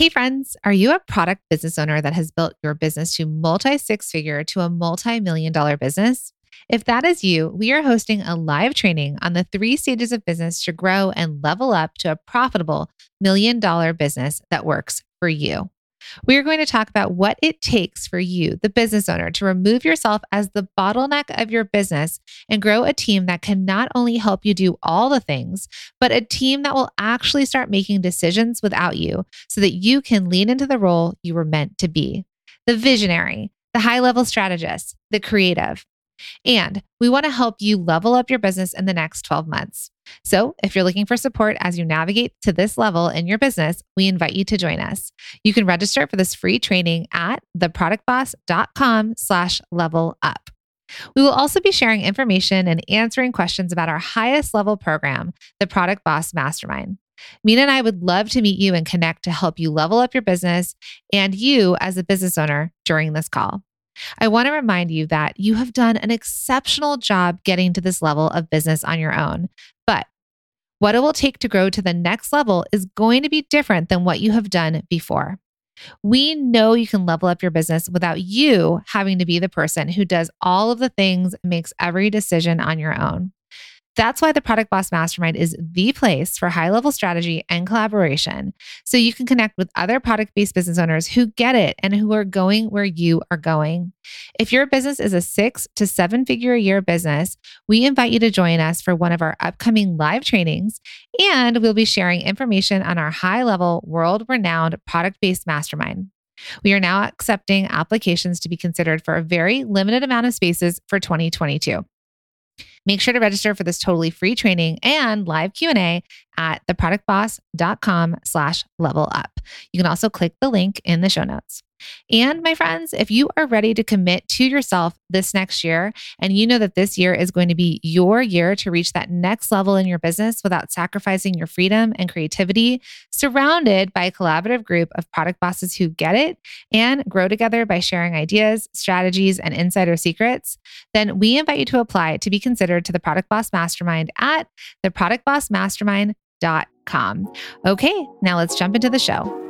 Hey, friends, are you a product business owner that has built your business to multi six figure to a multi million dollar business? If that is you, we are hosting a live training on the three stages of business to grow and level up to a profitable million dollar business that works for you. We are going to talk about what it takes for you, the business owner, to remove yourself as the bottleneck of your business and grow a team that can not only help you do all the things, but a team that will actually start making decisions without you so that you can lean into the role you were meant to be the visionary, the high level strategist, the creative. And we want to help you level up your business in the next 12 months. So, if you're looking for support as you navigate to this level in your business, we invite you to join us. You can register for this free training at theproductboss.com slash level up. We will also be sharing information and answering questions about our highest level program, the Product Boss Mastermind. Minna and I would love to meet you and connect to help you level up your business and you as a business owner during this call. I want to remind you that you have done an exceptional job getting to this level of business on your own. But what it will take to grow to the next level is going to be different than what you have done before. We know you can level up your business without you having to be the person who does all of the things, makes every decision on your own. That's why the Product Boss Mastermind is the place for high level strategy and collaboration. So you can connect with other product based business owners who get it and who are going where you are going. If your business is a six to seven figure a year business, we invite you to join us for one of our upcoming live trainings. And we'll be sharing information on our high level, world renowned product based mastermind. We are now accepting applications to be considered for a very limited amount of spaces for 2022. Make sure to register for this totally free training and live Q&A at theproductboss.com slash level up. You can also click the link in the show notes. And my friends, if you are ready to commit to yourself this next year, and you know that this year is going to be your year to reach that next level in your business without sacrificing your freedom and creativity, surrounded by a collaborative group of product bosses who get it and grow together by sharing ideas, strategies, and insider secrets, then we invite you to apply to be considered to the Product Boss Mastermind at theproductbossmastermind.com. Okay, now let's jump into the show.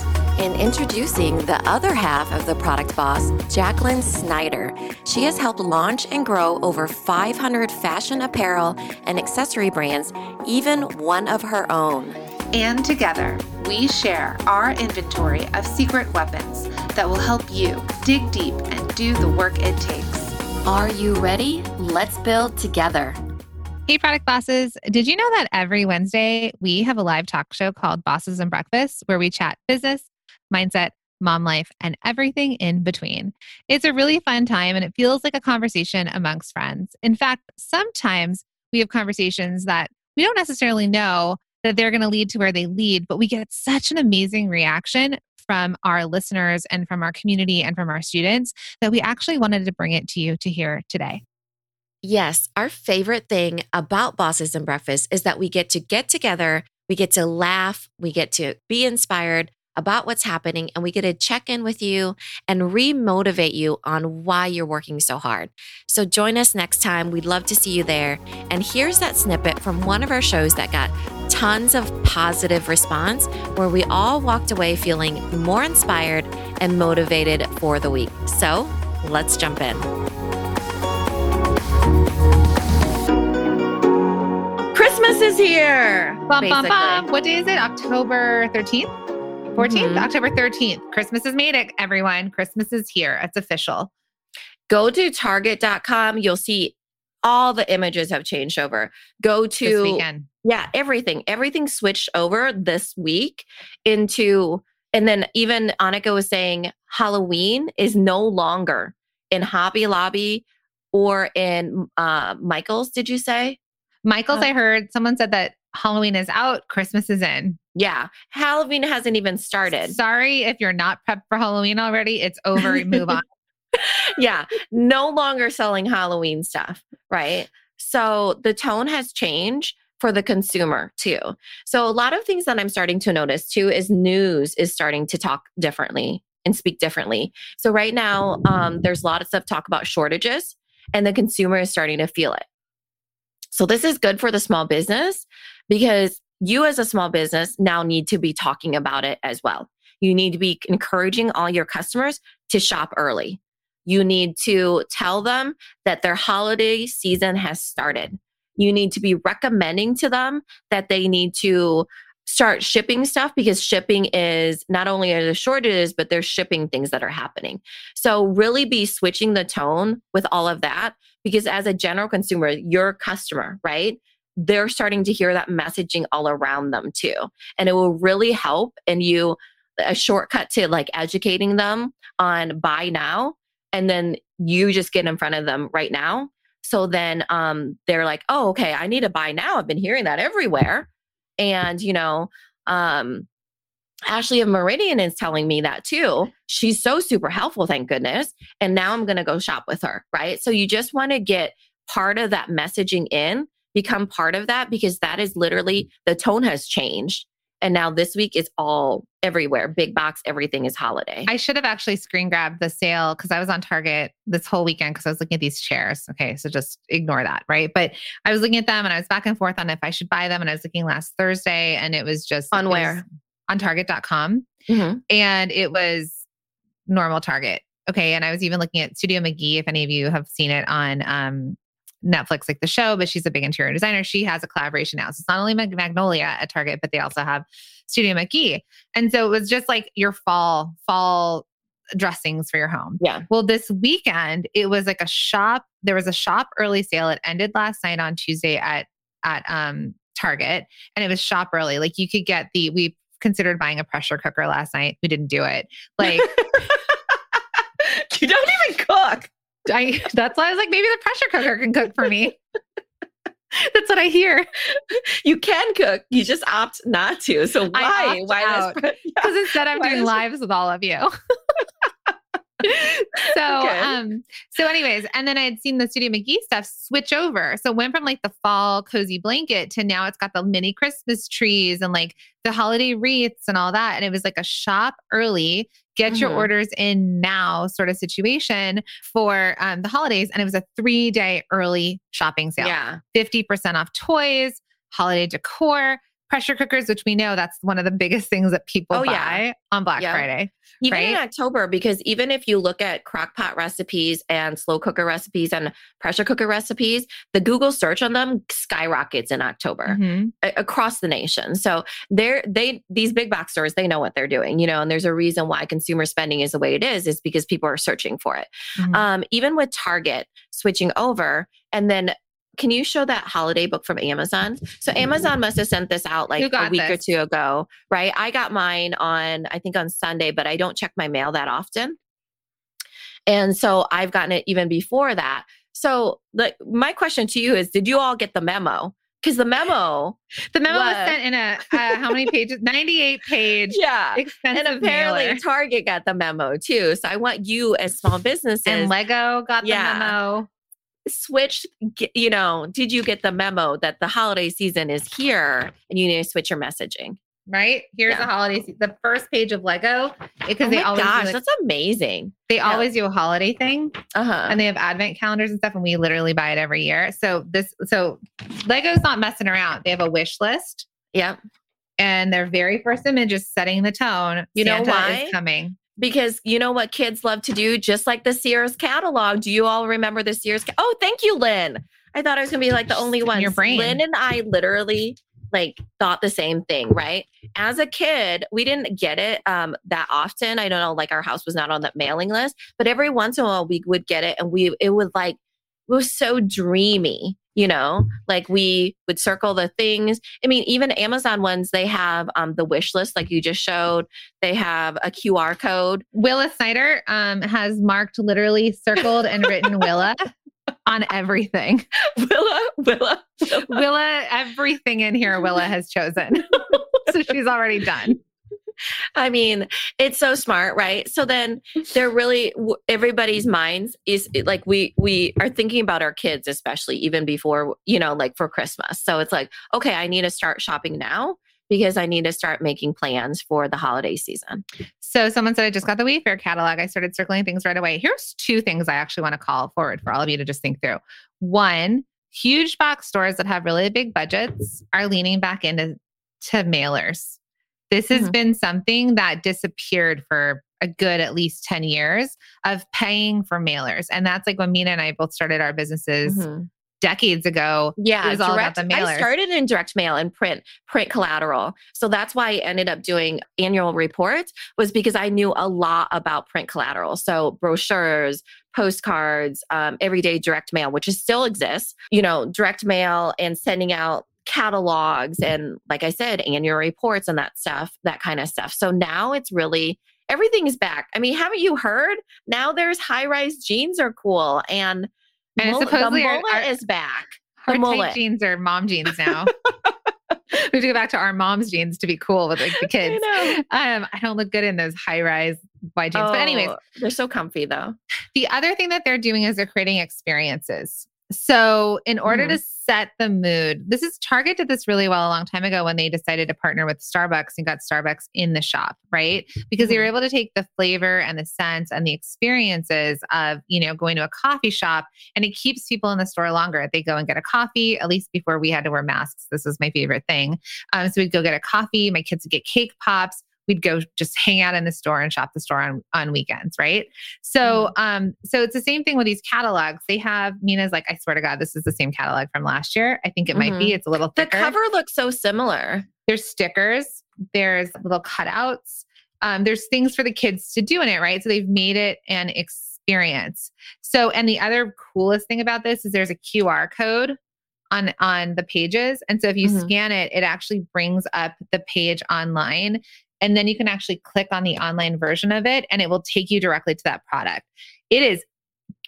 In introducing the other half of the product boss, Jacqueline Snyder. She has helped launch and grow over 500 fashion apparel and accessory brands, even one of her own. And together, we share our inventory of secret weapons that will help you dig deep and do the work it takes. Are you ready? Let's build together. Hey, product bosses. Did you know that every Wednesday we have a live talk show called Bosses and Breakfast where we chat business, mindset, mom life, and everything in between. It's a really fun time and it feels like a conversation amongst friends. In fact, sometimes we have conversations that we don't necessarily know that they're going to lead to where they lead, but we get such an amazing reaction from our listeners and from our community and from our students that we actually wanted to bring it to you to hear today. Yes, our favorite thing about Bosses and Breakfast is that we get to get together, we get to laugh, we get to be inspired, about what's happening and we get to check in with you and remotivate you on why you're working so hard. So join us next time. We'd love to see you there. And here's that snippet from one of our shows that got tons of positive response where we all walked away feeling more inspired and motivated for the week. So let's jump in. Christmas is here. Bum, bum, bum. What day is it? October 13th? 14th, mm-hmm. October 13th. Christmas is made it, everyone. Christmas is here. It's official. Go to target.com. You'll see all the images have changed over. Go to Yeah, everything. Everything switched over this week into and then even Annika was saying Halloween is no longer in Hobby Lobby or in uh, Michael's, did you say? Michael's, uh, I heard someone said that Halloween is out, Christmas is in. Yeah. Halloween hasn't even started. Sorry if you're not prepped for Halloween already. It's over. Move on. yeah. No longer selling Halloween stuff. Right. So the tone has changed for the consumer too. So a lot of things that I'm starting to notice too is news is starting to talk differently and speak differently. So right now, um, there's a lot of stuff talk about shortages, and the consumer is starting to feel it. So this is good for the small business because you as a small business now need to be talking about it as well. You need to be encouraging all your customers to shop early. You need to tell them that their holiday season has started. You need to be recommending to them that they need to start shipping stuff because shipping is not only are there shortages, but there's shipping things that are happening. So really be switching the tone with all of that because as a general consumer, your customer, right? They're starting to hear that messaging all around them too. And it will really help. And you, a shortcut to like educating them on buy now. And then you just get in front of them right now. So then um, they're like, oh, okay, I need to buy now. I've been hearing that everywhere. And, you know, um, Ashley of Meridian is telling me that too. She's so super helpful, thank goodness. And now I'm going to go shop with her, right? So you just want to get part of that messaging in, become part of that because that is literally the tone has changed. And now this week is all everywhere. Big box, everything is holiday. I should have actually screen grabbed the sale because I was on Target this whole weekend because I was looking at these chairs. Okay. So just ignore that. Right. But I was looking at them and I was back and forth on if I should buy them. And I was looking last Thursday and it was just on where? On target.com. Mm-hmm. And it was normal Target. Okay. And I was even looking at Studio McGee, if any of you have seen it on um, Netflix, like the show, but she's a big interior designer. She has a collaboration now. So it's not only Magnolia at Target, but they also have Studio McGee. And so it was just like your fall, fall dressings for your home. Yeah. Well, this weekend it was like a shop. There was a shop early sale. It ended last night on Tuesday at at um Target, and it was shop early. Like you could get the we considered buying a pressure cooker last night. We didn't do it. Like you don't even. I that's why I was like, maybe the pressure cooker can cook for me. that's what I hear. You can cook, you just opt not to. So why? Why? Because yeah. instead I'm doing lives with all of you. so okay. um so anyways and then i had seen the studio mcgee stuff switch over. So went from like the fall cozy blanket to now it's got the mini christmas trees and like the holiday wreaths and all that. And it was like a shop early get mm-hmm. your orders in now sort of situation for um, the holidays. And it was a three day early shopping sale. Yeah. 50% off toys holiday decor pressure cookers, which we know that's one of the biggest things that people oh, buy yeah. on Black yeah. Friday. Even right? in October, because even if you look at crock pot recipes and slow cooker recipes and pressure cooker recipes, the Google search on them skyrockets in October mm-hmm. a- across the nation. So they're they these big box stores, they know what they're doing, you know, and there's a reason why consumer spending is the way it is, is because people are searching for it. Mm-hmm. Um, even with Target switching over, and then can you show that holiday book from Amazon? So Amazon must have sent this out like a week this? or two ago, right? I got mine on I think on Sunday, but I don't check my mail that often. And so I've gotten it even before that. So the my question to you is did you all get the memo? Because the memo, the memo was, was sent in a uh, how many pages? Ninety-eight page. Yeah, expensive and apparently mailer. Target got the memo too. So I want you as small businesses and Lego got yeah, the memo switch you know did you get the memo that the holiday season is here and you need to switch your messaging? Right? Here's yeah. the holiday se- the first page of lego because oh they always gosh like, that's amazing. they yeah. always do a holiday thing uh-huh. and they have advent calendars and stuff and we literally buy it every year. So this so lego's not messing around. They have a wish list. Yep. And their very first image is setting the tone. You Santa know why? is coming because you know what kids love to do, just like the Sears catalog. Do you all remember the Sears? Ca- oh, thank you, Lynn. I thought I was gonna be like the only one. Your brain. Lynn and I literally like thought the same thing, right? As a kid, we didn't get it um, that often. I don't know, like our house was not on that mailing list, but every once in a while we would get it, and we it would like it was so dreamy you know like we would circle the things. I mean even amazon ones they have um, the wish list like you just showed. They have a qr code. Willa snyder um, has marked literally circled and written willa on everything. Willa willa. Willa everything in here willa has chosen. So she's already done I mean, it's so smart, right? So then they're really everybody's minds is like we we are thinking about our kids especially even before, you know, like for Christmas. So it's like, okay, I need to start shopping now because I need to start making plans for the holiday season. So someone said I just got the Wayfair catalog. I started circling things right away. Here's two things I actually want to call forward for all of you to just think through. One, huge box stores that have really big budgets are leaning back into to mailers. This has mm-hmm. been something that disappeared for a good at least 10 years of paying for mailers. And that's like when Minna and I both started our businesses mm-hmm. decades ago. Yeah. It was direct, all about the mailers. I started in direct mail and print, print collateral. So that's why I ended up doing annual reports was because I knew a lot about print collateral. So brochures, postcards, um, everyday direct mail, which is still exists, you know, direct mail and sending out catalogs and like I said, annual reports and that stuff, that kind of stuff. So now it's really everything is back. I mean, haven't you heard? Now there's high rise jeans are cool and, and mullet, supposedly the mullet our, is back. Our The mullet jeans are mom jeans now. we have to go back to our mom's jeans to be cool with like the kids. I, um, I don't look good in those high rise wide jeans. Oh, but anyways, they're so comfy though. The other thing that they're doing is they're creating experiences. So, in order mm-hmm. to set the mood, this is Target did this really well a long time ago when they decided to partner with Starbucks and got Starbucks in the shop, right? Because they were mm-hmm. able to take the flavor and the scents and the experiences of, you know, going to a coffee shop and it keeps people in the store longer. They go and get a coffee, at least before we had to wear masks. This was my favorite thing. Um, so we'd go get a coffee. My kids would get cake pops we'd go just hang out in the store and shop the store on, on weekends, right? So mm-hmm. um, so it's the same thing with these catalogs. They have Minna's like, I swear to God, this is the same catalog from last year. I think it mm-hmm. might be. Mm-hmm. It's a little thicker. The cover looks so similar. There's stickers, there's little cutouts. Um, there's things for the kids to do in it, right? So they've made it an experience. So, and the other coolest thing about this is there's a QR code on on the pages and so if you mm-hmm. scan it it actually brings up the page online and then you can actually click on the online version of it and it will take you directly to that product. It is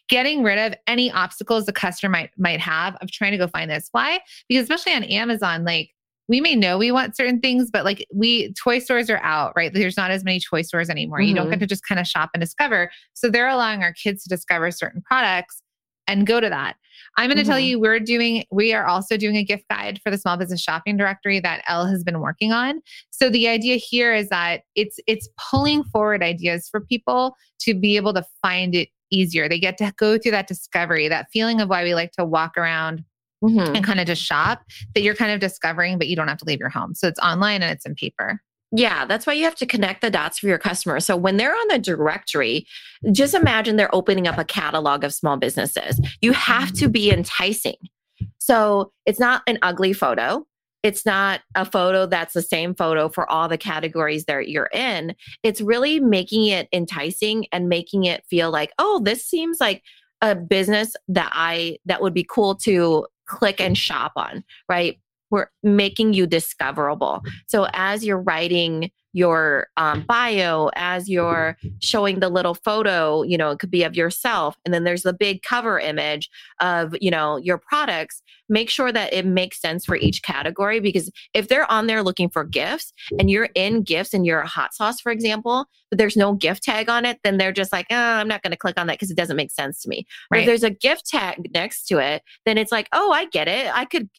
getting rid of any obstacles the customer might might have of trying to go find this. Why? Because especially on Amazon, like we may know we want certain things, but like we toy stores are out, right? There's not as many toy stores anymore. Mm-hmm. You don't mm-hmm. get to just kind of shop and discover. So they're allowing our kids to discover certain products and go to that. I'm going to mm-hmm. tell you, we're doing, we are also doing a gift guide for the small business shopping directory that Elle has been working on. So the idea here is that it's, it's pulling forward ideas for people to be able to find it easier. They get to go through that discovery, that feeling of why we like to walk around mm-hmm. and kind of just shop that you're kind of discovering, but you don't have to leave your home. So it's online and it's in paper. Yeah, that's why you have to connect the dots for your customers. So when they're on the directory, just imagine they're opening up a catalog of small businesses. You have to be enticing. So it's not an ugly photo. It's not a photo that's the same photo for all the categories that you're in. It's really making it enticing and making it feel like, oh, this seems like a business that I that would be cool to click and shop on, right? We're making you discoverable. So as you're writing your um, bio, as you're showing the little photo, you know, it could be of yourself, and then there's the big cover image of, you know, your products. Make sure that it makes sense for each category because if they're on there looking for gifts and you're in gifts and you're a hot sauce, for example, but there's no gift tag on it, then they're just like, oh, I'm not going to click on that because it doesn't make sense to me. Right. if there's a gift tag next to it, then it's like, oh, I get it. I could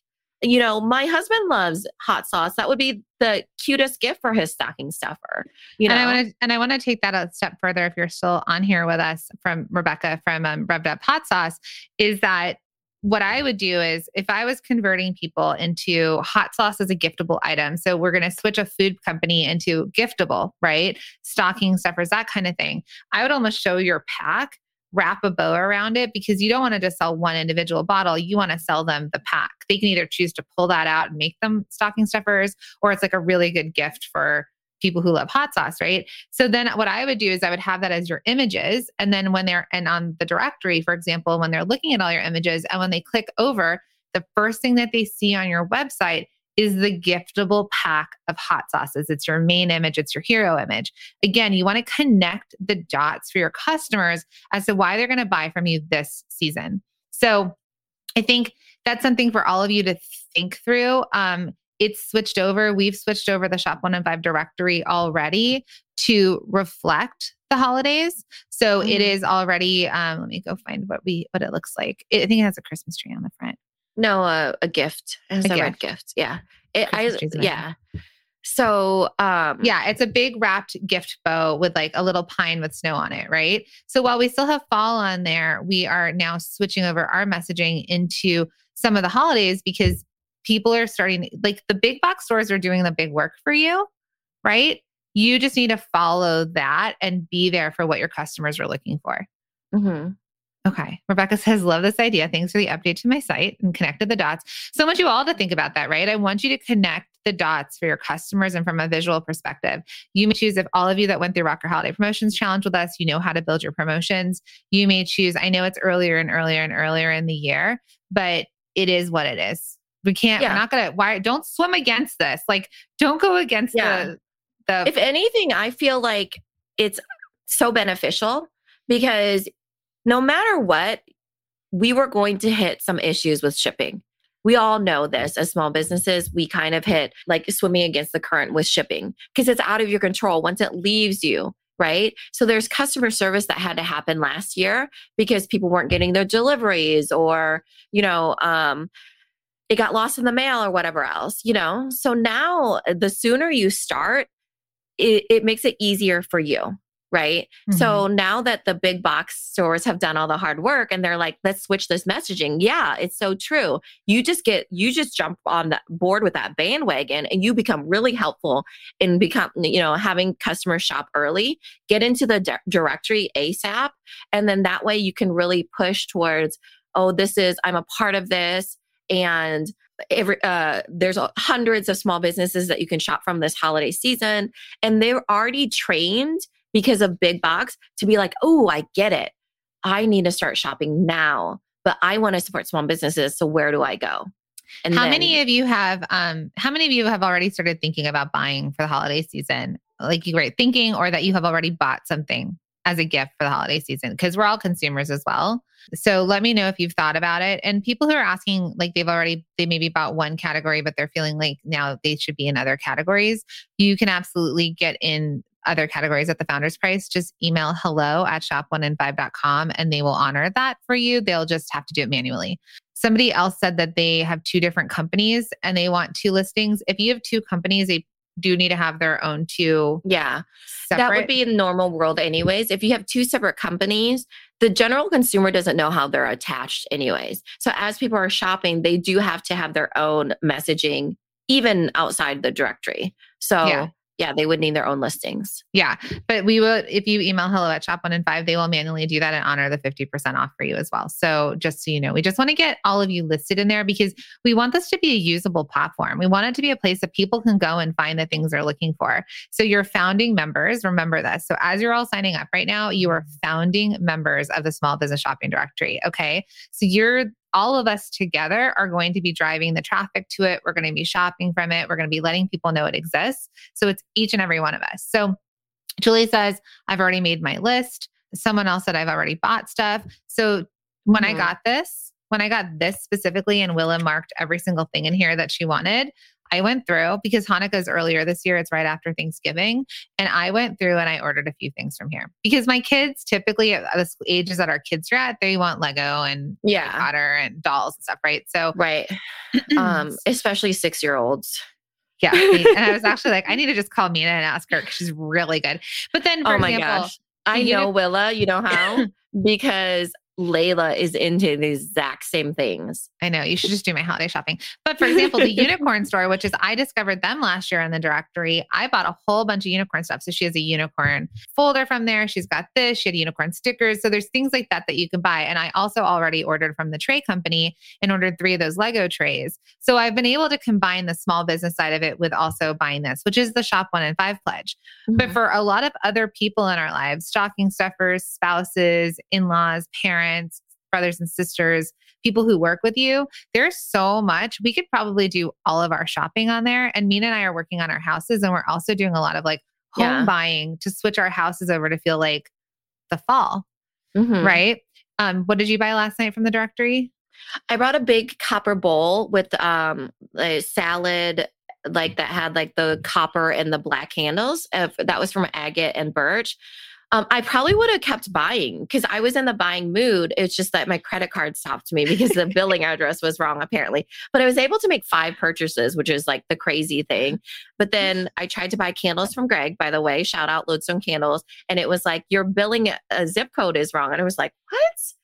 you know, my husband loves hot sauce. That would be the cutest gift for his stocking stuffer. You know, and I want to and I want to take that a step further. If you're still on here with us from Rebecca from um, Revved Up Hot Sauce, is that what I would do is if I was converting people into hot sauce as a giftable item, so we're going to switch a food company into giftable, right? Stocking stuffers, that kind of thing. I would almost show your pack wrap a bow around it because you don't want to just sell one individual bottle. You want to sell them the pack. They can either choose to pull that out and make them stocking stuffers, or it's like a really good gift for people who love hot sauce, right? So then what I would do is I would have that as your images. And then when they're, and on the directory, for example, when they're looking at all your images and when they click over, the first thing that they see on your website is the giftable pack of hot sauces. It's your main image, it's your hero image. Again, you want to connect the dots for your customers as to why they're going to buy from you this season. So I think that's something for all of you to think through. Um, it's switched over. We've switched over the Shop One in Five directory already to reflect the holidays. So mm-hmm. it is already. Um, let me go find what we what it looks like. It, I think it has a Christmas tree on the front. No, uh, a gift. It has a, a gift. red gift. Yeah. It, I yeah. So, um, yeah, it's a big wrapped gift bow with like a little pine with snow on it, right? So while we still have fall on there, we are now switching over our messaging into some of the holidays because people are starting like the big box stores are doing the big work for you, right? You just need to follow that and be there for what your customers are looking for. Mm-hmm. Okay. Rebecca says, Love this idea. Thanks for the update to my site and connected the dots. So I want you all to think about that, right? I want you to connect the dots for your customers and from a visual perspective. You may choose if all of you that went through Rock Your Holiday Promotions Challenge with us, you know how to build your promotions. You may choose, I know it's earlier and earlier and earlier in the year, but it is what it is. We can't, yeah. we're not gonna why don't swim against this. Like don't go against yeah. the the if anything, I feel like it's so beneficial because no matter what, we were going to hit some issues with shipping. We all know this as small businesses. We kind of hit like swimming against the current with shipping because it's out of your control once it leaves you. Right. So there's customer service that had to happen last year because people weren't getting their deliveries or, you know, um, it got lost in the mail or whatever else, you know? So now the sooner you start, it, it makes it easier for you right? Mm-hmm. So now that the big box stores have done all the hard work and they're like, let's switch this messaging. Yeah, it's so true. You just get, you just jump on the board with that bandwagon and you become really helpful in become, you know, having customers shop early, get into the di- directory ASAP. And then that way you can really push towards, oh, this is, I'm a part of this. And every uh, there's hundreds of small businesses that you can shop from this holiday season and they're already trained because of big box to be like, oh, I get it. I need to start shopping now, but I want to support small businesses. So where do I go? And how then, many of you have um how many of you have already started thinking about buying for the holiday season? Like you were thinking or that you have already bought something as a gift for the holiday season because we're all consumers as well. So let me know if you've thought about it. And people who are asking, like they've already, they maybe bought one category, but they're feeling like now they should be in other categories. You can absolutely get in other categories at the founder's price, just email hello at shop1in5.com and they will honor that for you. They'll just have to do it manually. Somebody else said that they have two different companies and they want two listings. If you have two companies, they do need to have their own two. Yeah. Separate. That would be in normal world anyways. If you have two separate companies, the general consumer doesn't know how they're attached anyways. So as people are shopping, they do have to have their own messaging even outside the directory. So yeah yeah, they would need their own listings. Yeah. But we would, if you email hello at shop one in five, they will manually do that and honor the 50% off for you as well. So just so you know, we just want to get all of you listed in there because we want this to be a usable platform. We want it to be a place that people can go and find the things they're looking for. So your founding members, remember this. So as you're all signing up right now, you are founding members of the small business shopping directory. Okay. So you're all of us together are going to be driving the traffic to it. We're going to be shopping from it. We're going to be letting people know it exists. So it's each and every one of us. So Julie says, I've already made my list. Someone else said, I've already bought stuff. So when mm-hmm. I got this, when I got this specifically, and Willa marked every single thing in here that she wanted, I went through because Hanukkah's earlier this year, it's right after Thanksgiving. And I went through and I ordered a few things from here because my kids typically at the ages that our kids are at, they want Lego and yeah, Potter and dolls and stuff, right? So, right. um, especially six year olds. Yeah. and I was actually like, I need to just call Minna and ask her because she's really good. But then, for oh my example, gosh. I know Willa, you know how? because Layla is into the exact same things. I know. You should just do my holiday shopping. But for example, the unicorn store, which is I discovered them last year in the directory, I bought a whole bunch of unicorn stuff. So she has a unicorn folder from there. She's got this. She had unicorn stickers. So there's things like that that you can buy. And I also already ordered from the tray company and ordered three of those Lego trays. So I've been able to combine the small business side of it with also buying this, which is the shop one in five pledge. Mm-hmm. But for a lot of other people in our lives, stocking stuffers, spouses, in laws, parents, parents, brothers and sisters, people who work with you. There's so much. We could probably do all of our shopping on there. And Minna and I are working on our houses and we're also doing a lot of like home yeah. buying to switch our houses over to feel like the fall. Mm-hmm. Right. Um, what did you buy last night from the directory? I brought a big copper bowl with um, a salad like that had like the copper and the black handles. that was from Agate and Birch. Um, I probably would have kept buying because I was in the buying mood. It's just that my credit card stopped me because the billing address was wrong, apparently. But I was able to make five purchases, which is like the crazy thing. But then I tried to buy candles from Greg, by the way, shout out Lodestone Candles. And it was like, your billing a zip code is wrong. And I was like, what?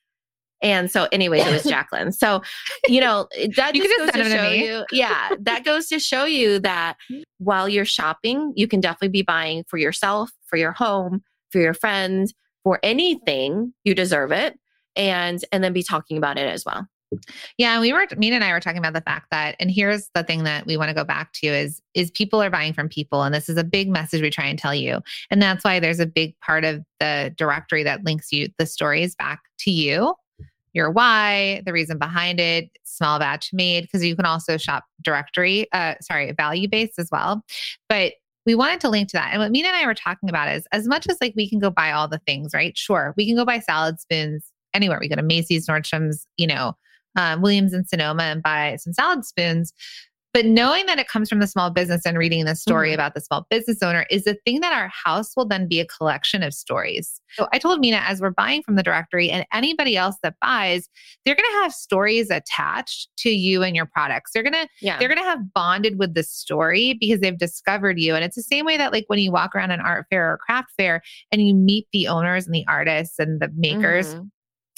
And so, anyways, it was Jacqueline. So, you know, that you just goes to show to you, yeah, that goes to show you that while you're shopping, you can definitely be buying for yourself, for your home, for your friends, for anything, you deserve it. And and then be talking about it as well. Yeah, we were Minna and I were talking about the fact that and here's the thing that we want to go back to is is people are buying from people and this is a big message we try and tell you. And that's why there's a big part of the directory that links you the stories back to you. Your why, the reason behind it, small batch made, because you can also shop directory, uh, sorry, value based as well. But we wanted to link to that. And what Minna and I were talking about is as much as like we can go buy all the things, right? Sure, we can go buy salad spoons anywhere. We go to Macy's, Nordstrom's, you know, um, Williams and Sonoma and buy some salad spoons. But knowing that it comes from the small business and reading the story mm-hmm. about the small business owner is the thing that our house will then be a collection of stories. So I told Minna, as we're buying from the directory and anybody else that buys, they're going to have stories attached to you and your products. They're going to, yeah. they're going to have bonded with the story because they've discovered you. And it's the same way that like when you walk around an art fair or craft fair and you meet the owners and the artists and the makers. Mm-hmm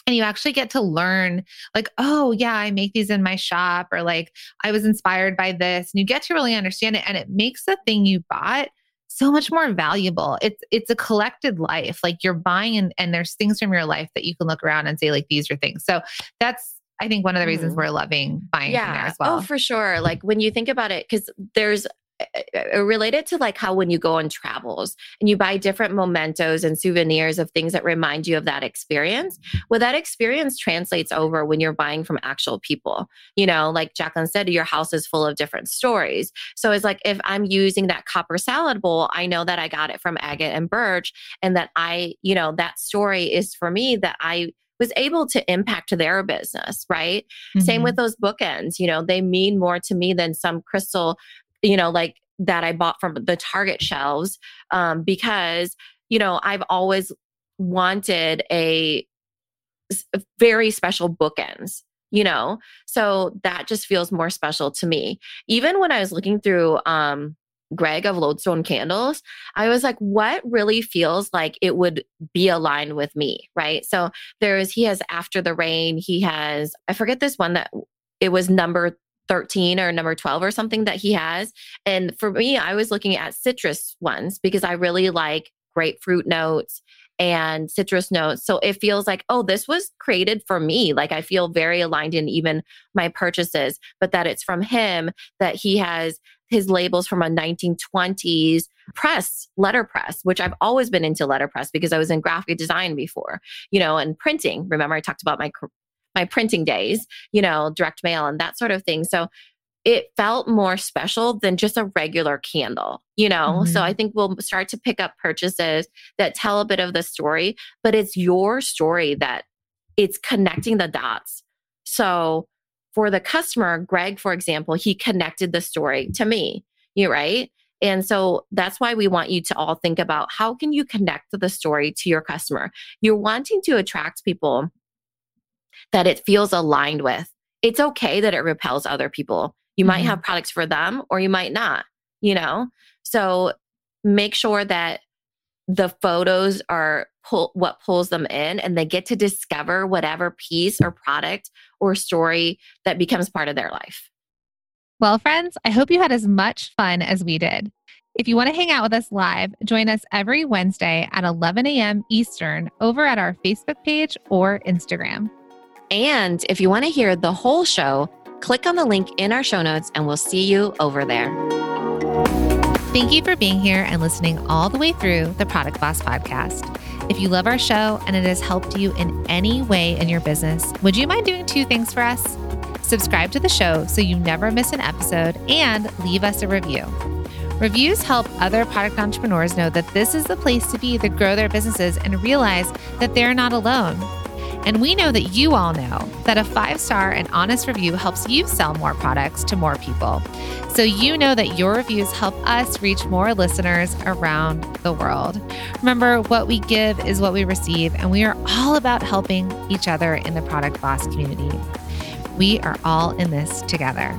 and you actually get to learn like oh yeah i make these in my shop or like i was inspired by this and you get to really understand it and it makes the thing you bought so much more valuable it's it's a collected life like you're buying and, and there's things from your life that you can look around and say like these are things so that's I think one of the reasons mm. we're loving buying yeah. from there as oh, well. Oh, for sure. Like when you think about it, because there's related to like how when you go on travels and you buy different mementos and souvenirs of things that remind you of that experience well that experience translates over when you're buying from actual people you know like jacqueline said your house is full of different stories so it's like if i'm using that copper salad bowl i know that i got it from agate and birch and that i you know that story is for me that i was able to impact their business, right? Mm-hmm. Same with those bookends. You know, they mean more to me than some crystal you know, like that I bought from the Target shelves um, because, you know, I've always wanted a, very special bookends you know? So that just feels more special to me. Even when i was looking through um greg of lodestone candles i was like what really feels like it would be aligned with me right? So there's he has after the rain he has i forget this one that it was number 13 or number 12 or something that he has. And for me, I was looking at citrus ones because I really like grapefruit notes and citrus notes. So it feels like, oh, this was created for me. Like I feel very aligned in even my purchases, but that it's from him, that he has his labels from a 1920s press, letterpress, which I've always been into letterpress because I was in graphic design before, you know, and printing. Remember, I talked about my my printing days, you know, direct mail and that sort of thing. So it felt more special than just a regular candle, you know? Mm-hmm. So I think we'll start to pick up purchases that tell a bit of the story, but it's your story that it's connecting the dots. So for the customer, Greg, for example, he connected the story to me, you right? And so that's why we want you to all think about how can you connect the story to your customer? You're wanting to attract people that it feels aligned with. It's okay that it repels other people. You mm-hmm. might have products for them or you might not, you know? So make sure that the photos are pull, what pulls them in and they get to discover whatever piece or product or story that becomes part of their life. Well, friends, I hope you had as much fun as we did. If you want to hang out with us live, join us every Wednesday at 11 a.m. Eastern over at our Facebook page or Instagram. And if you want to hear the whole show, click on the link in our show notes and we'll see you over there. Thank you for being here and listening all the way through the Product Boss podcast. If you love our show and it has helped you in any way in your business, would you mind doing two things for us? Subscribe to the show so you never miss an episode and leave us a review. Reviews help other product entrepreneurs know that this is the place to be to grow their businesses and realize that they're not alone. And we know that you all know that a five star and honest review helps you sell more products to more people. So you know that your reviews help us reach more listeners around the world. Remember, what we give is what we receive, and we are all about helping each other in the Product Boss community. We are all in this together.